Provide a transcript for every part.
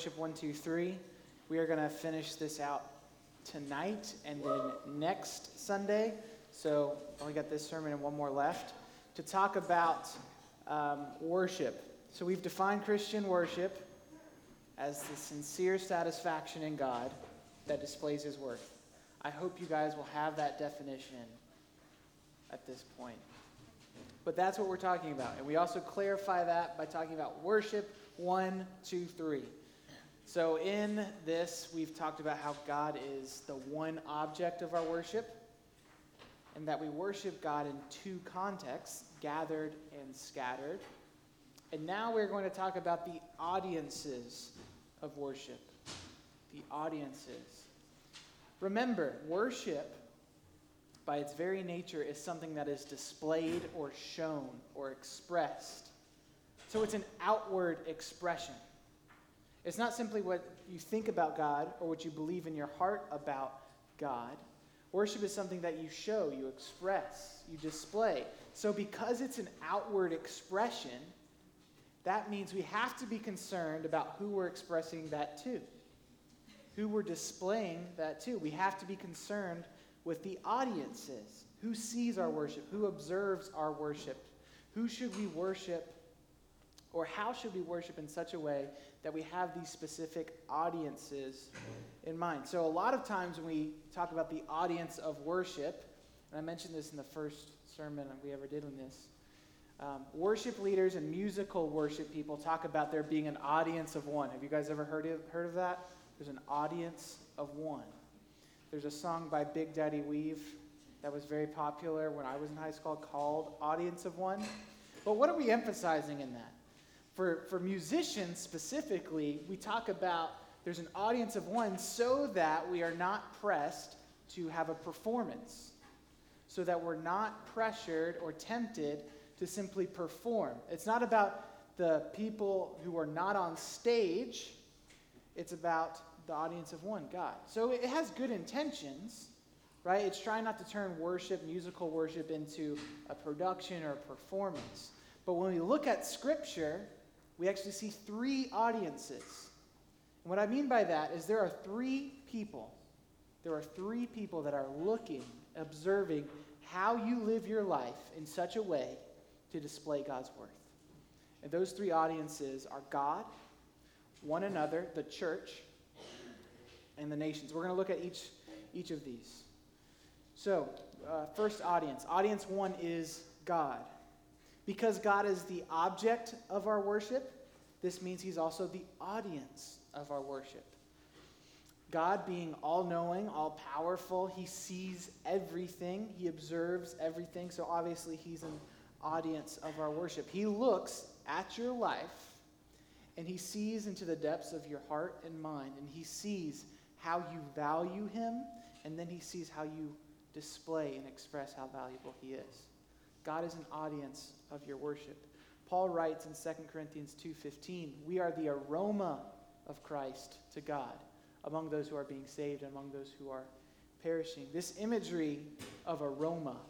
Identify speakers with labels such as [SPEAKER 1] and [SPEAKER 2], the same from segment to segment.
[SPEAKER 1] Worship One Two Three. We are going to finish this out tonight and then next Sunday. So only got this sermon and one more left to talk about um, worship. So we've defined Christian worship as the sincere satisfaction in God that displays His worth. I hope you guys will have that definition at this point. But that's what we're talking about. And we also clarify that by talking about worship one, two, three. So in this, we've talked about how God is the one object of our worship, and that we worship God in two contexts gathered and scattered. And now we're going to talk about the audiences of worship. The audiences. Remember, worship by its very nature, is something that is displayed or shown or expressed. So it's an outward expression. It's not simply what you think about God or what you believe in your heart about God. Worship is something that you show, you express, you display. So because it's an outward expression, that means we have to be concerned about who we're expressing that to, who we're displaying that to. We have to be concerned with the audiences. Who sees our worship? Who observes our worship? Who should we worship? Or how should we worship in such a way that we have these specific audiences in mind? So, a lot of times when we talk about the audience of worship, and I mentioned this in the first sermon we ever did on this, um, worship leaders and musical worship people talk about there being an audience of one. Have you guys ever heard of, heard of that? There's an audience of one. There's a song by Big Daddy Weave that was very popular when I was in high school called Audience of One. But what are we emphasizing in that? For, for musicians specifically, we talk about there's an audience of one so that we are not pressed to have a performance, so that we're not pressured or tempted to simply perform. It's not about the people who are not on stage, it's about the audience of one, God. So it has good intentions, right? It's trying not to turn worship, musical worship, into a production or a performance. But when we look at Scripture, we actually see three audiences. And what I mean by that is there are three people. There are three people that are looking, observing how you live your life in such a way to display God's worth. And those three audiences are God, one another, the church, and the nations. We're going to look at each, each of these. So, uh, first audience. Audience one is God. Because God is the object of our worship, this means He's also the audience of our worship. God being all knowing, all powerful, He sees everything, He observes everything. So obviously, He's an audience of our worship. He looks at your life and He sees into the depths of your heart and mind, and He sees how you value him, and then he sees how you display and express how valuable he is. God is an audience of your worship. Paul writes in 2 Corinthians 2:15, "We are the aroma of Christ to God among those who are being saved and among those who are perishing." This imagery of aroma,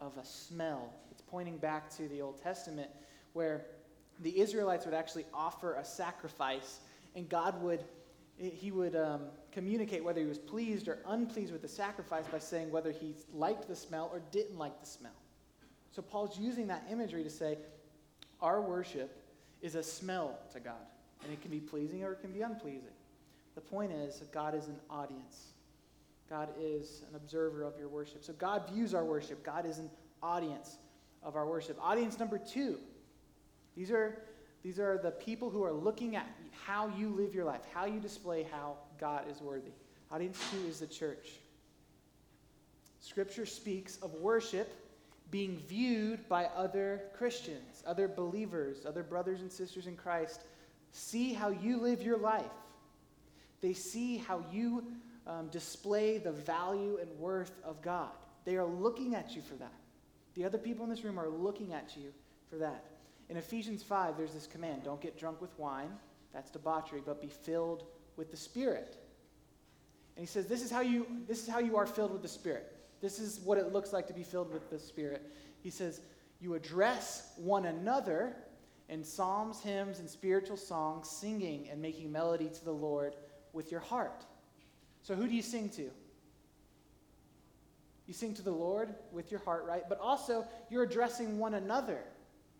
[SPEAKER 1] of a smell, it's pointing back to the Old Testament where the Israelites would actually offer a sacrifice and God would he would um, communicate whether he was pleased or unpleased with the sacrifice by saying whether he liked the smell or didn't like the smell. So Paul's using that imagery to say our worship is a smell to God, and it can be pleasing or it can be unpleasing. The point is that God is an audience. God is an observer of your worship. So God views our worship. God is an audience of our worship. Audience number two. These are these are the people who are looking at how you live your life, how you display how God is worthy. Audience two is the church. Scripture speaks of worship being viewed by other Christians, other believers, other brothers and sisters in Christ. See how you live your life. They see how you um, display the value and worth of God. They are looking at you for that. The other people in this room are looking at you for that. In Ephesians 5, there's this command don't get drunk with wine, that's debauchery, but be filled with the Spirit. And he says, this is, how you, this is how you are filled with the Spirit. This is what it looks like to be filled with the Spirit. He says, You address one another in psalms, hymns, and spiritual songs, singing and making melody to the Lord with your heart. So, who do you sing to? You sing to the Lord with your heart, right? But also, you're addressing one another.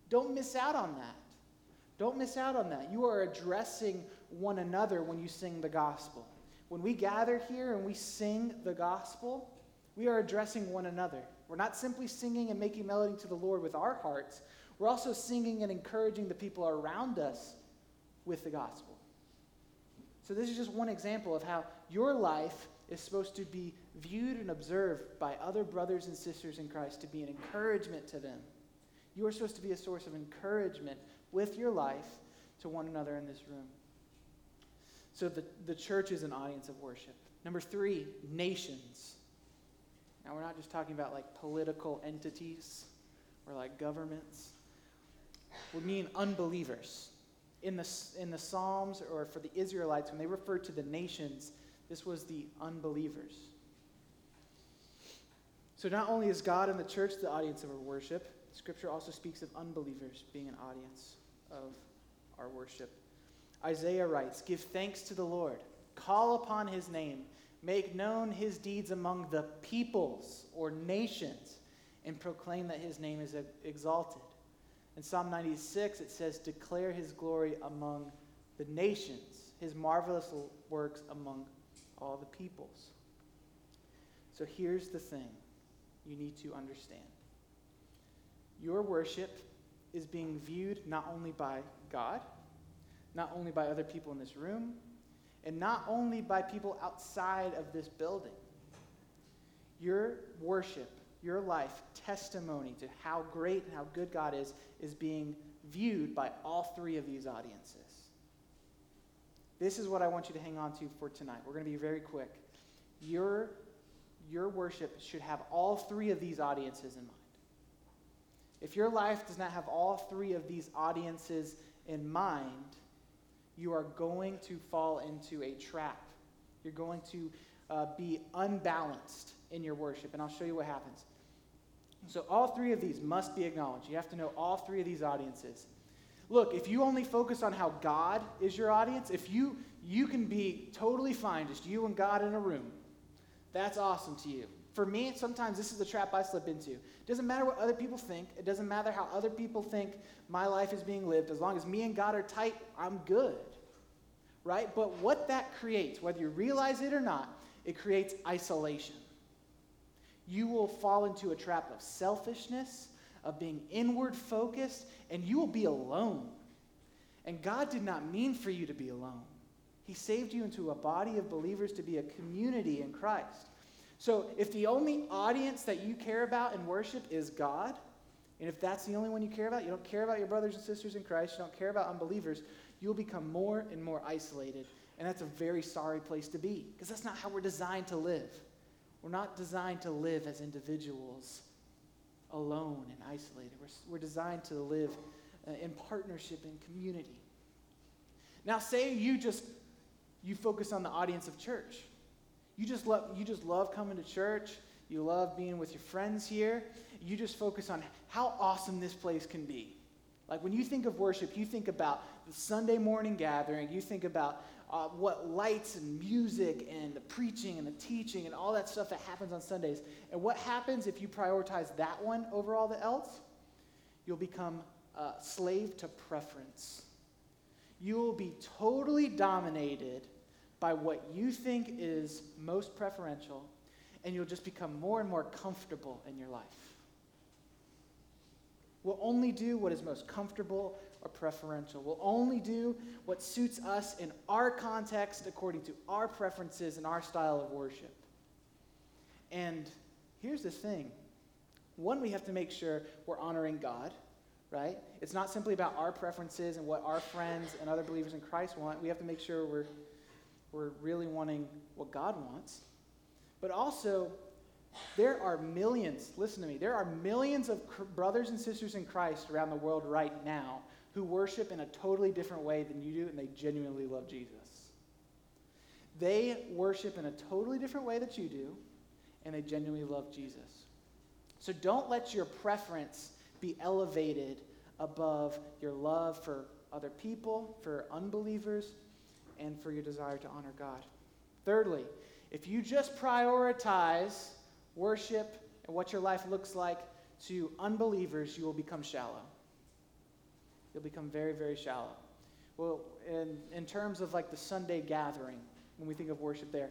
[SPEAKER 1] Don't miss out on that. Don't miss out on that. You are addressing one another when you sing the gospel. When we gather here and we sing the gospel, we are addressing one another. We're not simply singing and making melody to the Lord with our hearts, we're also singing and encouraging the people around us with the gospel. So, this is just one example of how your life is supposed to be viewed and observed by other brothers and sisters in Christ to be an encouragement to them. You are supposed to be a source of encouragement with your life to one another in this room. So, the, the church is an audience of worship. Number three, nations. Now, we're not just talking about like political entities or like governments. We mean unbelievers. In the, in the Psalms or for the Israelites, when they referred to the nations, this was the unbelievers. So not only is God and the church the audience of our worship, Scripture also speaks of unbelievers being an audience of our worship. Isaiah writes, Give thanks to the Lord, call upon his name, make known his deeds among the peoples or nations, and proclaim that his name is exalted. In Psalm 96, it says, Declare his glory among the nations, his marvelous works among all the peoples. So here's the thing you need to understand your worship is being viewed not only by God, not only by other people in this room, and not only by people outside of this building. Your worship, your life, testimony to how great and how good God is, is being viewed by all three of these audiences. This is what I want you to hang on to for tonight. We're going to be very quick. Your, your worship should have all three of these audiences in mind. If your life does not have all three of these audiences in mind, you are going to fall into a trap. You're going to uh, be unbalanced in your worship. And I'll show you what happens. So, all three of these must be acknowledged. You have to know all three of these audiences. Look, if you only focus on how God is your audience, if you you can be totally fine just you and God in a room. That's awesome to you. For me, sometimes this is the trap I slip into. It doesn't matter what other people think. It doesn't matter how other people think my life is being lived. As long as me and God are tight, I'm good. Right? But what that creates, whether you realize it or not, it creates isolation. You will fall into a trap of selfishness, of being inward focused, and you will be alone. And God did not mean for you to be alone. He saved you into a body of believers to be a community in Christ. So if the only audience that you care about in worship is God, and if that's the only one you care about, you don't care about your brothers and sisters in Christ, you don't care about unbelievers, you'll become more and more isolated. And that's a very sorry place to be because that's not how we're designed to live. We're not designed to live as individuals alone and isolated. We're, we're designed to live uh, in partnership and community. Now, say you just you focus on the audience of church. You just love you just love coming to church. You love being with your friends here. You just focus on how awesome this place can be. Like when you think of worship, you think about the Sunday morning gathering. You think about uh, what lights and music and the preaching and the teaching and all that stuff that happens on Sundays. And what happens if you prioritize that one over all the else? You'll become a slave to preference. You will be totally dominated by what you think is most preferential, and you'll just become more and more comfortable in your life. We'll only do what is most comfortable or preferential. We'll only do what suits us in our context according to our preferences and our style of worship. And here's the thing one, we have to make sure we're honoring God, right? It's not simply about our preferences and what our friends and other believers in Christ want. We have to make sure we're we're really wanting what God wants. But also, there are millions, listen to me, there are millions of brothers and sisters in Christ around the world right now who worship in a totally different way than you do, and they genuinely love Jesus. They worship in a totally different way that you do, and they genuinely love Jesus. So don't let your preference be elevated above your love for other people, for unbelievers, and for your desire to honor God. Thirdly, if you just prioritize worship and what your life looks like to unbelievers, you will become shallow. You'll become very, very shallow. Well, in, in terms of like the Sunday gathering, when we think of worship there,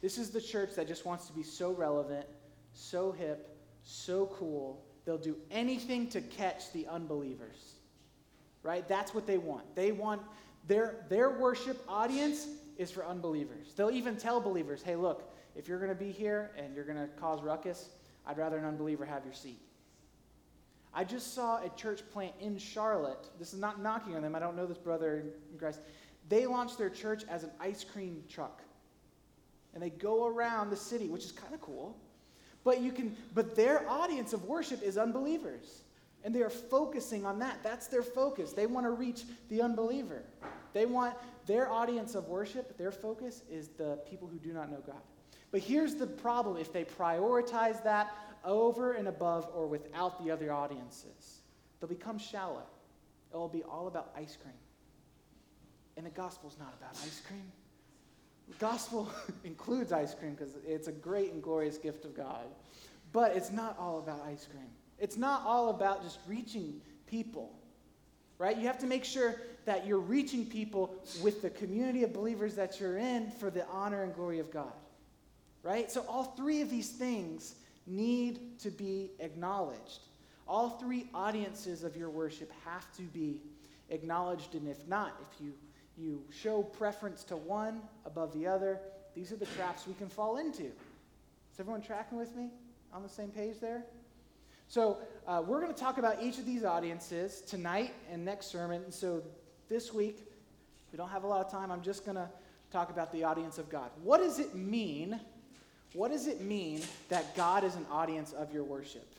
[SPEAKER 1] this is the church that just wants to be so relevant, so hip, so cool. They'll do anything to catch the unbelievers. Right? That's what they want. They want their, their worship audience is for unbelievers. They'll even tell believers, hey, look, if you're going to be here and you're going to cause ruckus, I'd rather an unbeliever have your seat. I just saw a church plant in Charlotte. This is not knocking on them. I don't know this brother in Christ. They launched their church as an ice cream truck. And they go around the city, which is kind of cool. But you can but their audience of worship is unbelievers. And they are focusing on that. That's their focus. They want to reach the unbeliever. They want their audience of worship, their focus is the people who do not know God. But here's the problem if they prioritize that over and above or without the other audiences, they'll become shallow. It will be all about ice cream. And the gospel's not about ice cream. The gospel includes ice cream because it's a great and glorious gift of God. But it's not all about ice cream. It's not all about just reaching people, right? You have to make sure that you're reaching people with the community of believers that you're in for the honor and glory of God, right? So all three of these things need to be acknowledged. All three audiences of your worship have to be acknowledged, and if not, if you, you show preference to one above the other, these are the traps we can fall into. Is everyone tracking with me on the same page there? So, uh, we're going to talk about each of these audiences tonight and next sermon. And So, this week, we don't have a lot of time. I'm just going to talk about the audience of God. What does it mean? What does it mean that God is an audience of your worship?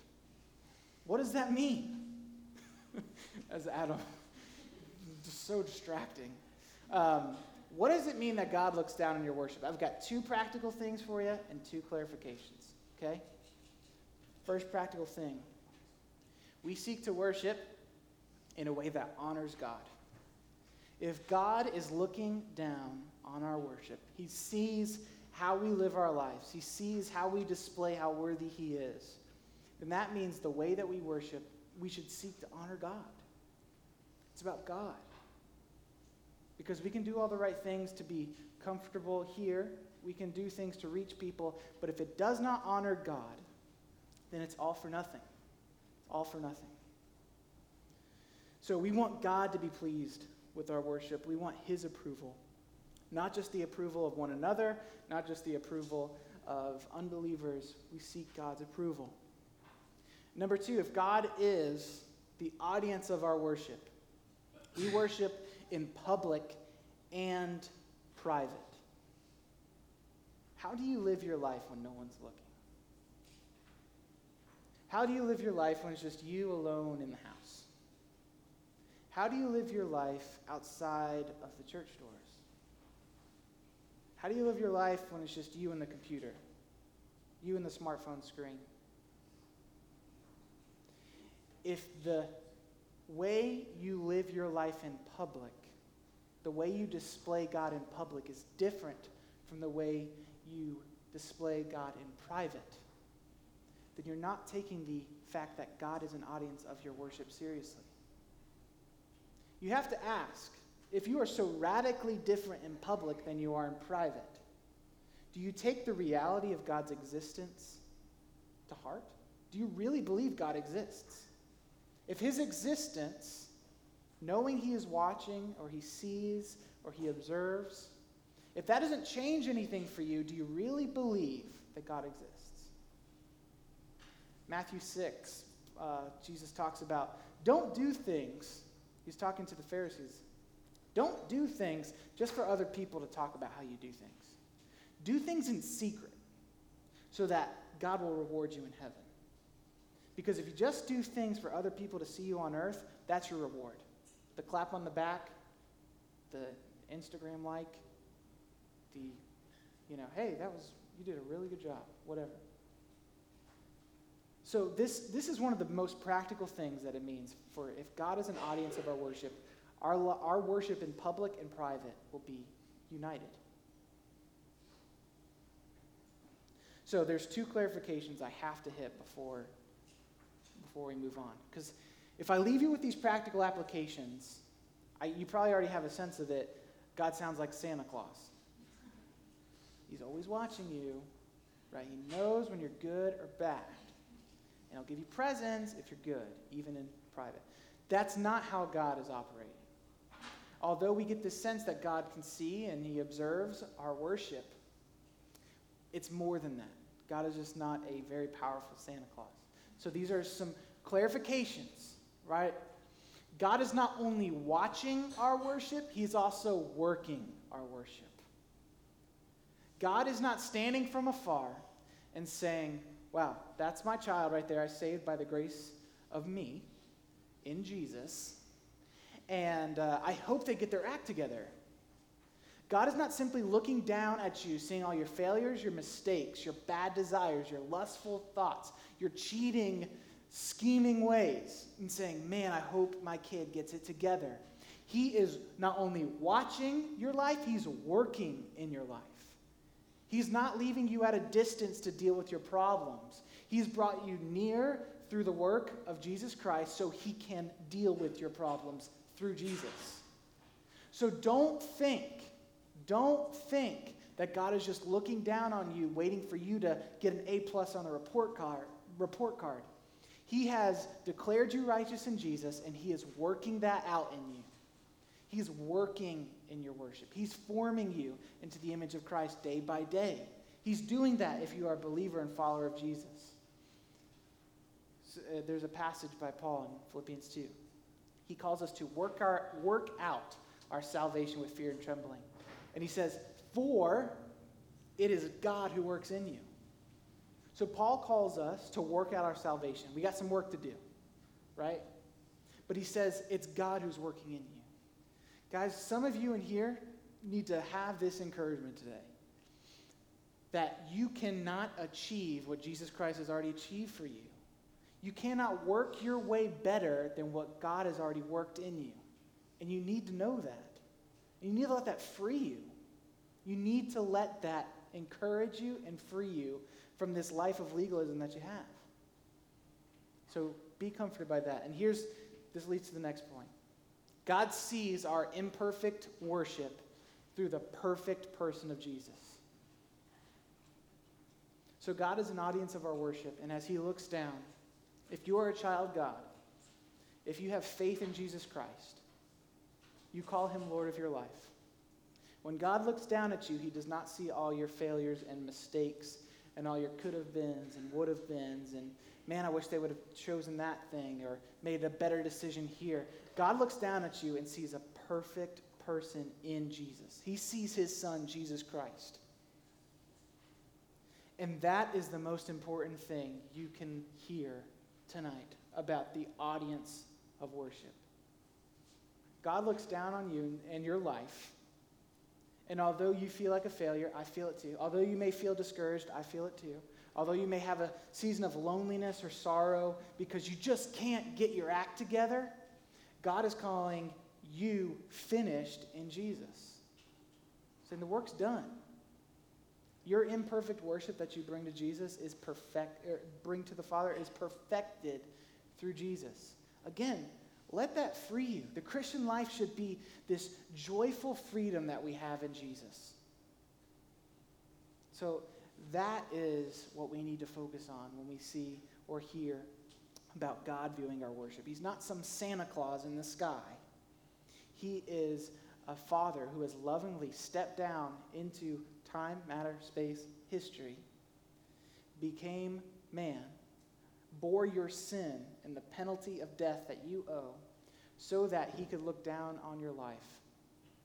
[SPEAKER 1] What does that mean? As Adam, just so distracting. Um, what does it mean that God looks down on your worship? I've got two practical things for you and two clarifications, okay? First practical thing we seek to worship in a way that honors God. If God is looking down on our worship, He sees how we live our lives, He sees how we display how worthy He is, then that means the way that we worship, we should seek to honor God. It's about God. Because we can do all the right things to be comfortable here, we can do things to reach people, but if it does not honor God, then it's all for nothing. It's all for nothing. So we want God to be pleased with our worship. We want His approval. Not just the approval of one another, not just the approval of unbelievers. We seek God's approval. Number two, if God is the audience of our worship, we worship in public and private. How do you live your life when no one's looking? How do you live your life when it's just you alone in the house? How do you live your life outside of the church doors? How do you live your life when it's just you and the computer, you and the smartphone screen? If the way you live your life in public, the way you display God in public is different from the way you display God in private, then you're not taking the fact that God is an audience of your worship seriously. You have to ask if you are so radically different in public than you are in private, do you take the reality of God's existence to heart? Do you really believe God exists? If his existence, knowing he is watching, or he sees, or he observes, if that doesn't change anything for you, do you really believe that God exists? Matthew 6, uh, Jesus talks about don't do things. He's talking to the Pharisees. Don't do things just for other people to talk about how you do things. Do things in secret so that God will reward you in heaven. Because if you just do things for other people to see you on earth, that's your reward. The clap on the back, the Instagram like, the, you know, hey, that was, you did a really good job, whatever. So this, this is one of the most practical things that it means for if God is an audience of our worship, our, our worship in public and private will be united. So there's two clarifications I have to hit before, before we move on. Because if I leave you with these practical applications, I, you probably already have a sense of it. God sounds like Santa Claus. He's always watching you, right? He knows when you're good or bad. And he'll give you presents if you're good, even in private. That's not how God is operating. Although we get this sense that God can see and he observes our worship, it's more than that. God is just not a very powerful Santa Claus. So these are some clarifications, right? God is not only watching our worship, he's also working our worship. God is not standing from afar and saying, Wow, that's my child right there. I saved by the grace of me in Jesus. And uh, I hope they get their act together. God is not simply looking down at you, seeing all your failures, your mistakes, your bad desires, your lustful thoughts, your cheating, scheming ways, and saying, Man, I hope my kid gets it together. He is not only watching your life, he's working in your life. He's not leaving you at a distance to deal with your problems. He's brought you near through the work of Jesus Christ so he can deal with your problems through Jesus. So don't think don't think that God is just looking down on you, waiting for you to get an A plus on a report card. Report card. He has declared you righteous in Jesus, and He is working that out in you. He's working in your worship. He's forming you into the image of Christ day by day. He's doing that if you are a believer and follower of Jesus. So, uh, there's a passage by Paul in Philippians 2. He calls us to work, our, work out our salvation with fear and trembling. And he says, For it is God who works in you. So Paul calls us to work out our salvation. We got some work to do, right? But he says it's God who's working in you. Guys, some of you in here need to have this encouragement today that you cannot achieve what Jesus Christ has already achieved for you. You cannot work your way better than what God has already worked in you. And you need to know that. You need to let that free you. You need to let that encourage you and free you from this life of legalism that you have. So be comforted by that. And here's this leads to the next point. God sees our imperfect worship through the perfect person of Jesus. So God is an audience of our worship, and as He looks down, if you are a child God, if you have faith in Jesus Christ, you call him Lord of your life. When God looks down at you, he does not see all your failures and mistakes and all your could have beens and would have beens and man, I wish they would have chosen that thing or made a better decision here. God looks down at you and sees a perfect person in Jesus. He sees his son, Jesus Christ. And that is the most important thing you can hear tonight about the audience of worship. God looks down on you and your life. And although you feel like a failure, I feel it too. Although you may feel discouraged, I feel it too. Although you may have a season of loneliness or sorrow because you just can't get your act together, God is calling you finished in Jesus. Saying the work's done. Your imperfect worship that you bring to Jesus is perfect, er, bring to the Father is perfected through Jesus. Again, let that free you. The Christian life should be this joyful freedom that we have in Jesus. So that is what we need to focus on when we see or hear about God viewing our worship. He's not some Santa Claus in the sky. He is a father who has lovingly stepped down into time, matter, space, history, became man bore your sin and the penalty of death that you owe so that he could look down on your life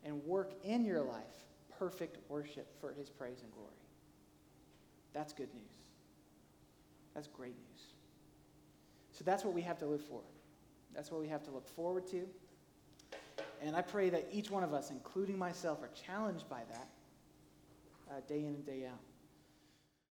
[SPEAKER 1] and work in your life perfect worship for his praise and glory. That's good news. That's great news. So that's what we have to live for. That's what we have to look forward to. And I pray that each one of us, including myself, are challenged by that uh, day in and day out.